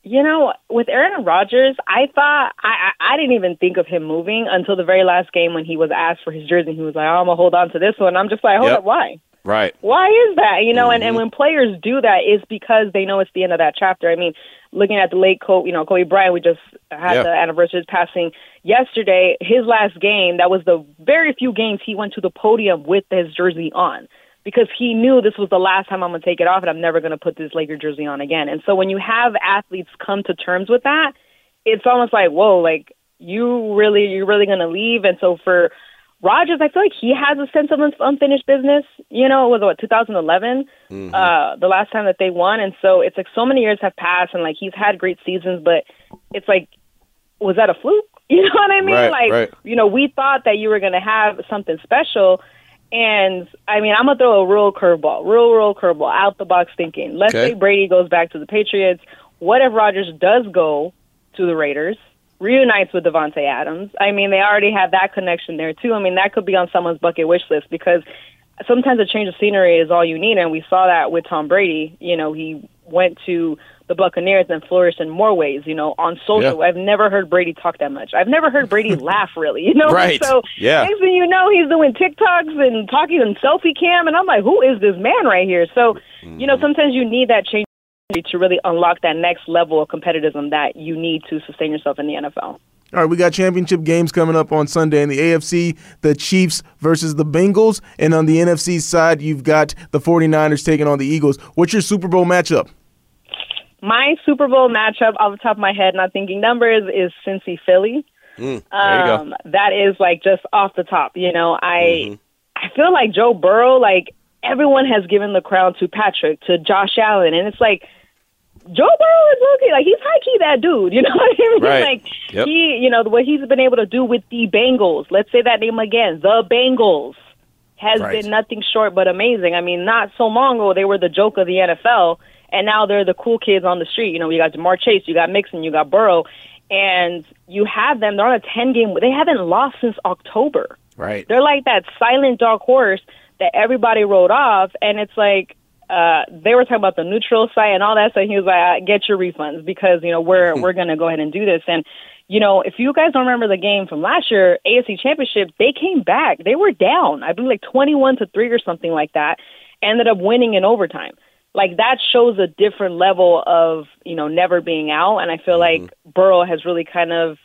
You know, with Aaron Rodgers, I thought I, I I didn't even think of him moving until the very last game when he was asked for his jersey. He was like, oh, "I'm gonna hold on to this one." I'm just like, "Hold Yep. up, why?" Right. Why is that? You know, and, and mm-hmm. when players do that, it's because they know it's the end of that chapter. I mean, looking at the late Kobe, you know, Kobe Bryant, we just had Yeah. the anniversary of his passing yesterday. His last game, that was the very few games he went to the podium with his jersey on because he knew this was the last time I'm going to take it off and I'm never going to put this Laker jersey on again. And so when you have athletes come to terms with that, it's almost like, whoa, like you really, you're really going to leave. And so for Rodgers, I feel like he has a sense of unfinished business. You know, it was what 2011, uh, the last time that they won, and so it's like so many years have passed, and like he's had great seasons, but it's like, was that a fluke? You know what I mean? Right, like, right. you know, we thought that you were going to have something special. And I mean, I'm gonna throw a real curveball, real, real curveball, out the box thinking. Let's Okay. say Brady goes back to the Patriots. What if Rodgers does go to the Raiders, reunites with Davante Adams? I mean, they already have that connection there too. I mean, that could be on someone's bucket wish list because sometimes a change of scenery is all you need, and we saw that with Tom Brady. You know, he went to the Buccaneers and flourished in more ways. You know, on social, Yeah. I've never heard Brady talk that much. I've never heard Brady laugh really. You know, Right. so Yeah. next thing you know, he's doing TikToks and talking on selfie cam, and I'm like, who is this man right here? So, you know, mm-hmm. sometimes you need that change to really unlock that next level of competitiveness that you need to sustain yourself in the NFL. All right, we got championship games coming up on Sunday in the AFC, the Chiefs versus the Bengals, and on the NFC side, you've got the 49ers taking on the Eagles. What's your Super Bowl matchup? My Super Bowl matchup, off the top of my head, not thinking numbers, is Cincy Philly. there you go. Um, that is like just off the top. You know, I I feel like Joe Burrow, like everyone has given the crown to Patrick, to Josh Allen, and it's like Joe Burrow is looking like he's high key that dude. You know what I mean? Right. Like Yep. he, you know, what he's been able to do with the Bengals. Let's say that name again, the Bengals. Has Right. been nothing short but amazing. I mean, not so long ago they were the joke of the NFL, and now they're the cool kids on the street. You know, you got Ja'Marr Chase, you got Mixon, you got Burrow, and you have them. They're on a ten game. They haven't lost since October. Right. They're like that silent dark horse that everybody wrote off, and it's like uh, they were talking about the neutral site and all that stuff. He was like, "Get your refunds because you know we're we're going to go ahead and do this." And you know, if you guys don't remember the game from last year, AFC Championship, they came back. They were down, I believe, like twenty-one to three or something like that. Ended up winning in overtime. Like that shows a different level of you know never being out. And I feel like Burrow has really kind of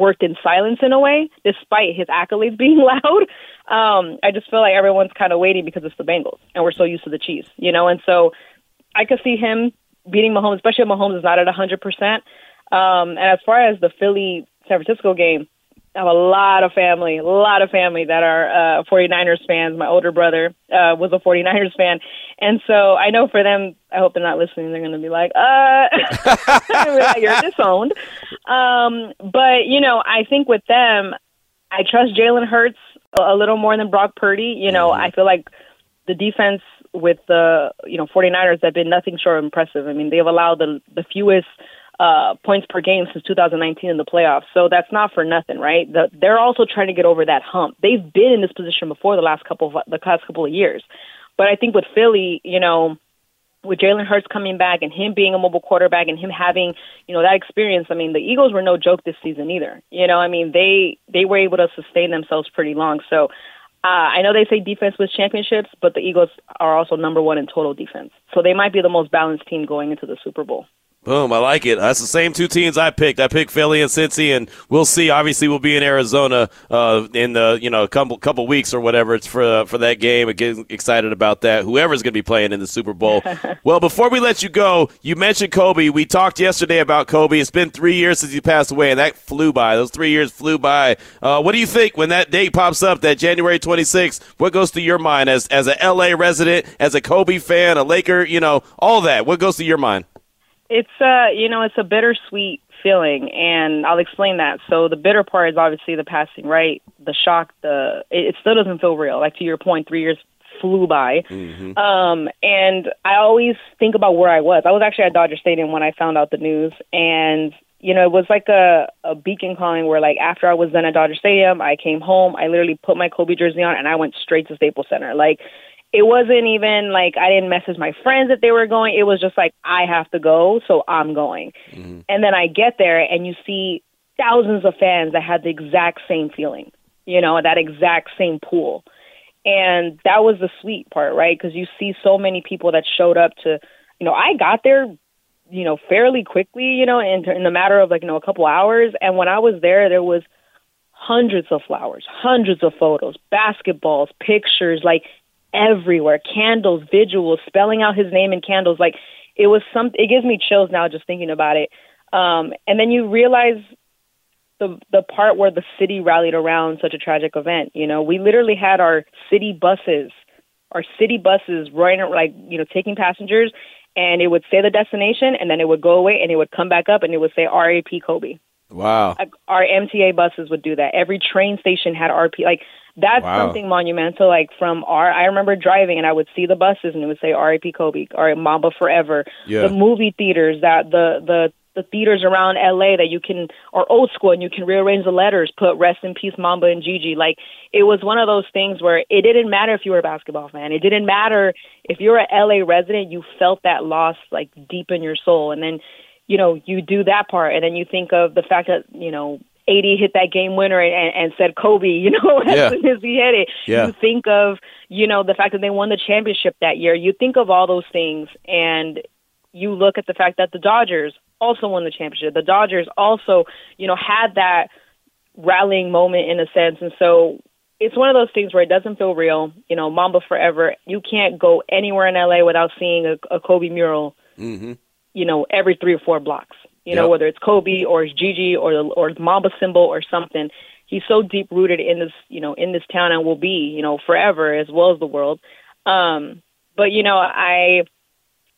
worked in silence in a way, despite his accolades being loud. Um, I just feel like everyone's kind of waiting because it's the Bengals, and we're so used to the Chiefs, you know. And so I could see him beating Mahomes, especially if Mahomes is not at 100%. Um, and as far as the Philly San Francisco game, I have a lot of family, a lot of family that are uh, 49ers fans. My older brother uh, was a 49ers fan. And so I know for them, I hope they're not listening. They're going to be like, uh, you're disowned. Um, but, you know, I think with them, I trust Jalen Hurts a, little more than Brock Purdy. You know, I feel like the defense with the, you know, 49ers have been nothing short of impressive. I mean, they've allowed the, the fewest uh, points per game since 2019 in the playoffs. So that's not for nothing, right? The, they're also trying to get over that hump. They've been in this position before the last couple of the past couple of years, but I think with Philly, you know, with Jalen Hurts coming back and him being a mobile quarterback and him having, you know, that experience, I mean, the Eagles were no joke this season either. You know, I mean, they they were able to sustain themselves pretty long. So uh, I know they say defense wins championships, but the Eagles are also number one in total defense. So they might be the most balanced team going into the Super Bowl. Boom, I like it. That's the same two teams I picked. I picked Philly and Cincy, and we'll see. Obviously, we'll be in Arizona uh, in the you know couple couple weeks or whatever it's for uh, for that game. Excited about that. Whoever's going to be playing in the Super Bowl. well, before we let you go, you mentioned Kobe. We talked yesterday about Kobe. It's been three years since he passed away, and that flew by. Those three years flew by. Uh, what do you think when that date pops up, that January 26th? What goes through your mind as as a LA resident, as a Kobe fan, a Laker, you know, all that? What goes through your mind? It's uh, you know, it's a bittersweet feeling, and I'll explain that. So the bitter part is obviously the passing, right? The shock, the it, it still doesn't feel real. Like to your point, three years flew by. Mm-hmm. Um, and I always think about where I was. I was actually at Dodger Stadium when I found out the news, and you know, it was like a a beacon calling where like after I was done at Dodger Stadium, I came home, I literally put my Kobe jersey on, and I went straight to Staples Center. Like it wasn't even like I didn't message my friends that they were going. It was just like I have to go, so I'm going. Mm-hmm. And then I get there and you see thousands of fans that had the exact same feeling, you know, that exact same pool. And that was the sweet part, right? Because you see so many people that showed up to, you know, I got there, you know, fairly quickly, you know, in, in the matter of like, you know, a couple hours. And when I was there, there was hundreds of flowers, hundreds of photos, basketballs, pictures, like everywhere, candles, vigils, spelling out his name in candles. Like it was some. It gives me chills now just thinking about it. Um, and then you realize the the part where the city rallied around such a tragic event. You know, we literally had our city buses, our city buses running like you know taking passengers, and it would say the destination, and then it would go away, and it would come back up, and it would say R.A.P. Kobe. Wow. Like, our MTA buses would do that. Every train station had RP. Like that's Wow. something monumental. Like from our, I remember driving and I would see the buses and it would say R.I.P. Kobe or Mamba Forever. Yeah. The movie theaters that the the the theaters around LA that you can are old school and you can rearrange the letters, put rest in peace Mamba and Gigi. Like it was one of those things where it didn't matter if you were a basketball fan. It didn't matter if you're a LA resident, you felt that loss like deep in your soul. And then, you know, you do that part and then you think of the fact that, you know, AD hit that game winner and, and said Kobe, you know, as Yeah. soon as he hit it. Yeah. You think of, you know, the fact that they won the championship that year. You think of all those things and you look at the fact that the Dodgers also won the championship. The Dodgers also, you know, had that rallying moment in a sense. And so it's one of those things where it doesn't feel real. You know, Mamba forever. You can't go anywhere in LA without seeing a, a Kobe mural, Mm-hmm. you know, every three or four blocks. You know, whether it's Kobe or it's Gigi or the or the Mamba symbol or something. He's so deep rooted in this, you know, in this town and will be, you know, forever as well as the world. Um, but you know, I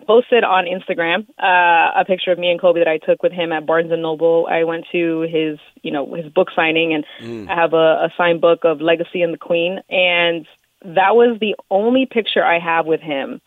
posted on Instagram uh, a picture of me and Kobe that I took with him at Barnes and Noble. I went to his, you know, his book signing, and I have a, a signed book of Legacy and the Queen, and that was the only picture I have with him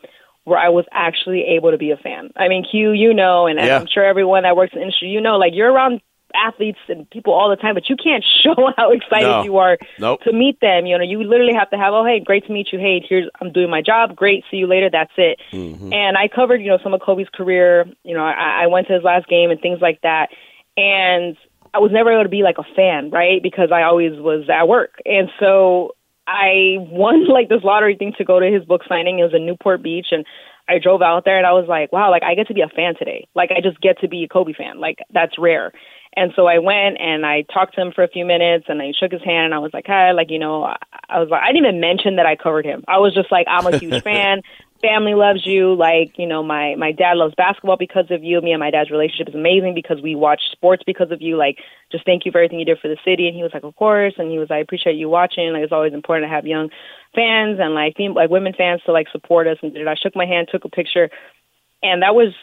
where I was actually able to be a fan. I mean, Q, you know, and Yeah. I'm sure everyone that works in the industry, you know, like you're around athletes and people all the time, but you can't show how excited No. you are Nope. to meet them. You know, you literally have to have, oh, hey, great to meet you. Hey, here's I'm doing my job. Great, see you later. That's it. Mm-hmm. And I covered, you know, some of Kobe's career. You know, I, I went to his last game and things like that. And I was never able to be like a fan, right? Because I always was at work. And so I won like this lottery thing to go to his book signing. It was in Newport Beach and I drove out there and I was like, wow, like I get to be a fan today. Like I just get to be a Kobe fan. Like that's rare. And so I went and I talked to him for a few minutes and I shook his hand and I was like, hi, like, you know, I, I was like, I didn't even mention that I covered him. I was just like, I'm a huge fan. Family loves you. Like, you know, my, my dad loves basketball because of you. Me and my dad's relationship is amazing because we watch sports because of you. Like, just thank you for everything you did for the city. And he was like, of course. And he was, like, I appreciate you watching. Like, it's always important to have young fans and like, fem- like women fans to like support us. And I shook my hand, took a picture. And that was,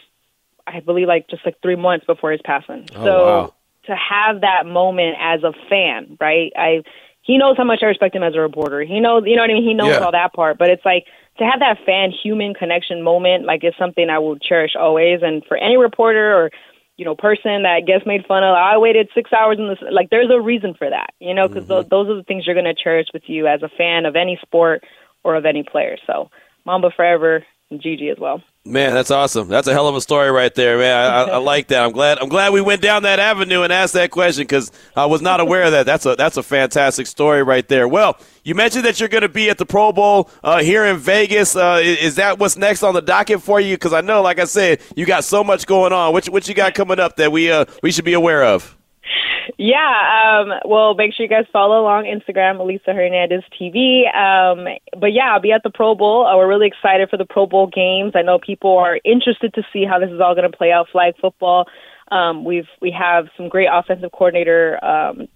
I believe, like just like three months before his passing. Oh, so wow. to have that moment as a fan, right? I he knows how much I respect him as a reporter. He knows, you know what I mean. He knows Yeah. all that part, but it's like to have that fan human connection moment, like it's something I will cherish always. And for any reporter or you know person that gets made fun of, I waited six hours in this. Like there's a reason for that, you know, because Mm-hmm. those are the things you're going to cherish with you as a fan of any sport or of any player. So Mamba forever, and Gigi as well. Man, that's awesome. That's a hell of a story right there, man. I, I, like that. I'm glad. I'm glad we went down that avenue and asked that question because I was not aware of that. That's a that's a fantastic story right there. Well, you mentioned that you're going to be at the Pro Bowl uh, here in Vegas. Uh, is that what's next on the docket for you? Because I know, like I said, you got so much going on. What what you got coming up that we uh, we should be aware of? Yeah, um, well, make sure you guys follow along Instagram, Elisa Hernandez TV. Um, but yeah, I'll be at the Pro Bowl. Uh, we're really excited for the Pro Bowl games. I know people are interested to see how this is all going to play out. Flag football. Um, we've we have some great offensive coordinator. Um,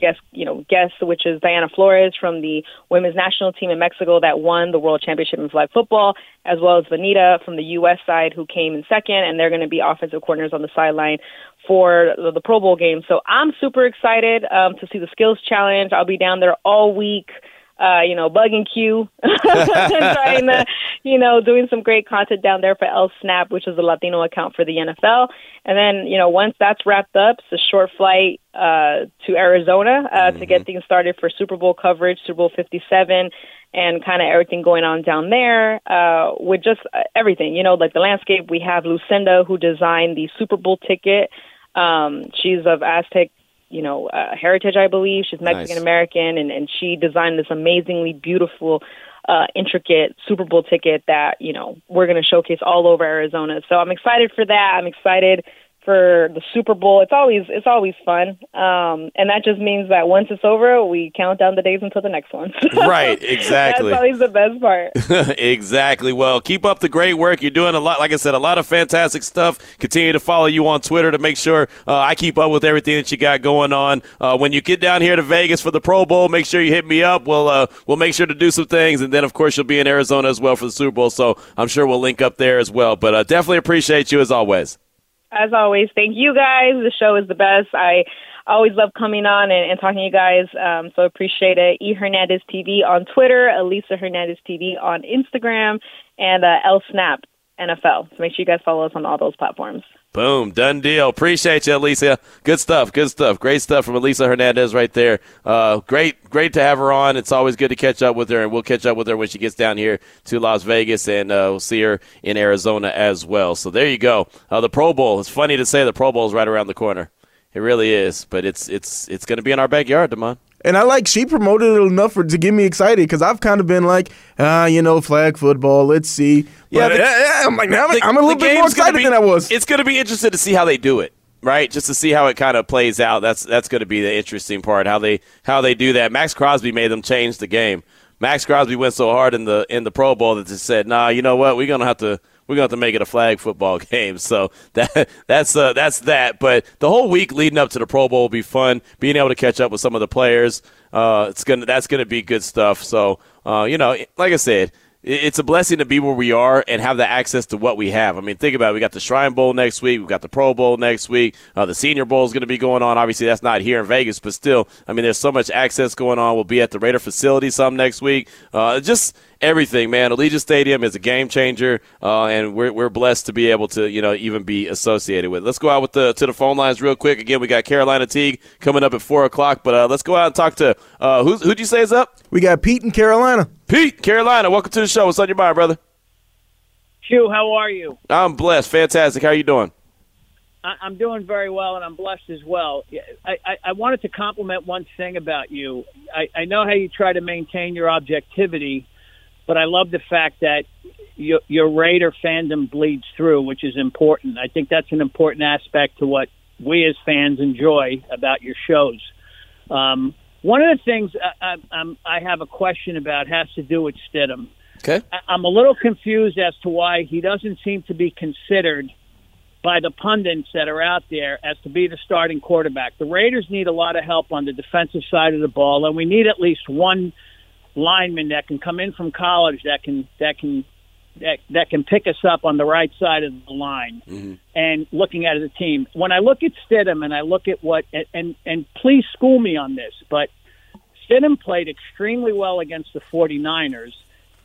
guest, you know, guest, which is Diana Flores from the women's national team in Mexico that won the world championship in flag football, as well as Vanita from the U.S. side who came in second, and they're going to be offensive coordinators on the sideline for the, the Pro Bowl game. So I'm super excited um, to see the skills challenge. I'll be down there all week. Uh, you know, bugging Q, trying to, you know, doing some great content down there for El Snap, which is a Latino account for the NFL. And then, you know, once that's wrapped up, it's a short flight uh, to Arizona uh, to get things started for Super Bowl coverage, Super Bowl 57, and kind of everything going on down there uh, with just uh, everything. You know, like the landscape. We have Lucinda, who designed the Super Bowl ticket. Um, she's of Aztec, you know, uh, heritage, I believe. She's Mexican American, and, and she designed this amazingly beautiful uh, intricate Super Bowl ticket that you know we're going to showcase all over Arizona. So I'm excited for that. I'm excited for the Super Bowl. It's always it's always fun, um, and that just means that once it's over, we count down the days until the next one. Right, exactly. That's always the best part. exactly. Well, keep up the great work. You're doing a lot, like I said, a lot of fantastic stuff. Continue to follow you on Twitter to make sure uh, I keep up with everything that you got going on. Uh, when you get down here to Vegas for the Pro Bowl, make sure you hit me up. We'll uh, we'll make sure to do some things, and then of course you'll be in Arizona as well for the Super Bowl. So I'm sure we'll link up there as well. But uh, definitely appreciate you as always. As always, thank you guys. The show is the best. I always love coming on and, and talking to you guys. Um, so appreciate it. E Hernandez TV on Twitter, Elisa Hernandez TV on Instagram, and uh, L Snap NFL. So make sure you guys follow us on all those platforms. Boom, done deal. Appreciate you, Alicia. Good stuff, good stuff. Great stuff from Elisa Hernandez right there. Uh, great, great to have her on. It's always good to catch up with her, and we'll catch up with her when she gets down here to Las Vegas, and uh, we'll see her in Arizona as well. So there you go. Uh, the Pro Bowl. It's funny to say the Pro Bowl is right around the corner. It really is, but it's it's it's going to be in our backyard, Damon. And I like she promoted it enough for to get me excited because I've kind of been like, ah, you know, flag football. Let's see. Yeah, the- yeah, I'm like, now I'm, The- I'm a little bit more excited be- than I was. It's going to be interesting to see how they do it, right? Just to see how it kind of plays out. That's that's going to be the interesting part. How they how they do that. Maxx Crosby made them change the game. Maxx Crosby went so hard in the in the Pro Bowl that they said, "Nah, you know what? We're gonna have to." We're going to have to make it a flag football game, so that that's uh, that's that. But the whole week leading up to the Pro Bowl will be fun. Being able to catch up with some of the players, uh, it's gonna that's gonna be good stuff. So uh, you know, like I said, it's a blessing to be where we are and have the access to what we have. I mean, think about it. We got the Shrine Bowl next week. We've got the Pro Bowl next week. Uh, the Senior Bowl is going to be going on. Obviously, that's not here in Vegas, but still, I mean, there's so much access going on. We'll be at the Raider facility some next week. Uh, just everything, man. Allegiant Stadium is a game changer, uh, and we're, we're blessed to be able to, you know, even be associated with. It. Let's go out with the to the phone lines real quick. Again, we got Carolina Teague coming up at four o'clock, but uh, let's go out and talk to uh, who's who'd you say is up? We got Pete in Carolina. Pete, Carolina. Welcome to the show. What's on your mind, brother? Q, how are you? I'm blessed. Fantastic. How are you doing? I- I'm doing very well, and I'm blessed as well. I, I, I wanted to compliment one thing about you. I, I know how you try to maintain your objectivity, but I love the fact that your, your Raider fandom bleeds through, which is important. I think that's an important aspect to what we as fans enjoy about your shows. Um, one of the things I, I, I have a question about has to do with Stidham. Okay. I- I'm a little confused as to why he doesn't seem to be considered by the pundits that are out there as to be the starting quarterback. The Raiders need a lot of help on the defensive side of the ball, and we need at least one lineman that can come in from college that can that can that that can pick us up on the right side of the line. Mm-hmm. And looking at the team, when I look at Stidham and I look at what and and, and please school me on this, but Stidham played extremely well against the 49ers.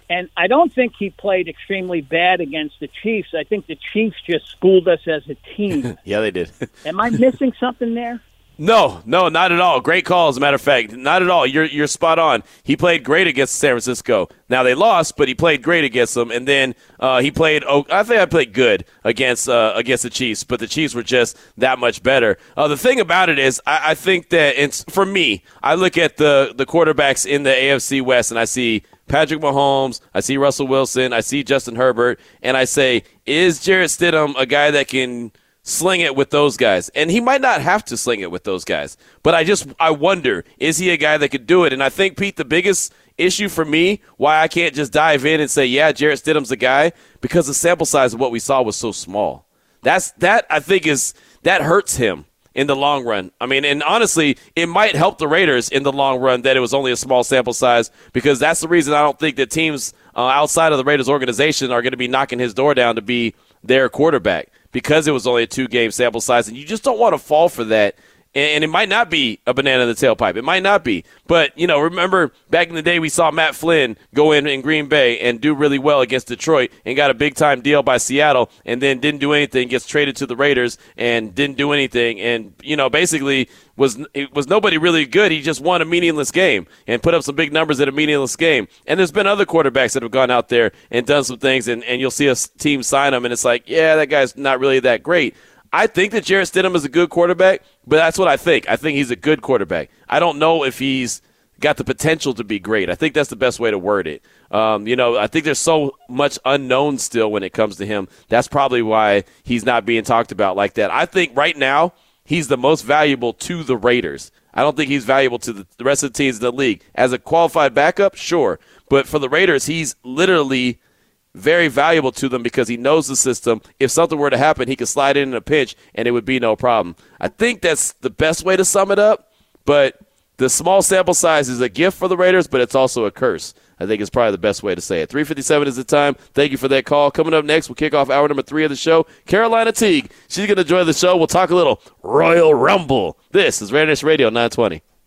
And I don't think he played extremely bad against the Chiefs. I think the Chiefs just schooled us as a team. Yeah, they did. Am I missing something there? No, no, not at all. Great call, as a matter of fact. Not at all. You're you're spot on. He played great against San Francisco. Now they lost, but he played great against them. And then uh, he played. Oh, I think I played good against uh, against the Chiefs, but the Chiefs were just that much better. Uh, the thing about it is, I, I think that it's for me. I look at the the quarterbacks in the AFC West, and I see Patrick Mahomes, I see Russell Wilson, I see Justin Herbert, and I say, is Jarrett Stidham a guy that can sling it with those guys? And he might not have to sling it with those guys, but I just I wonder, is he a guy that could do it? And I think Pete, the biggest issue for me why I can't just dive in and say, yeah, Jarrett Stidham's the guy, because the sample size of what we saw was so small. That's that I think is that hurts him in the long run. I mean, and honestly, it might help the Raiders in the long run that it was only a small sample size because that's the reason I don't think that teams uh, outside of the Raiders organization are going to be knocking his door down to be their quarterback because it was only a two game sample size, and you just don't want to fall for that. And, it might not be a banana in the tailpipe. It might not be. But, you know, remember back in the day we saw Matt Flynn go in in Green Bay and do really well against Detroit and got a big time deal by Seattle and then didn't do anything, gets traded to the Raiders and didn't do anything. And, you know, basically was it was nobody really good. He just won a meaningless game and put up some big numbers in a meaningless game. And there's been other quarterbacks that have gone out there and done some things, and, and you'll see a team sign them, and it's like, yeah, that guy's not really that great. I think that Jarrett Stidham is a good quarterback, but that's what I think. I think he's a good quarterback. I don't know if he's got the potential to be great. I think that's the best way to word it. Um, you know, I think there's so much unknown still when it comes to him. That's probably why he's not being talked about like that. I think right now he's the most valuable to the Raiders. I don't think he's valuable to the rest of the teams in the league. As a qualified backup, sure. But for the Raiders, he's literally very valuable to them because he knows the system. If something were to happen, he could slide in in a pinch and it would be no problem. I think that's the best way to sum it up. But the small sample size is a gift for the Raiders, but it's also a curse. I think is probably the best way to say it. 357 is the time. Thank you for that call. Coming up next, we'll kick off hour number three of the show. Carolina Teague. She's going to join the show. We'll talk a little Royal Rumble. This is Raider Nation Radio 920.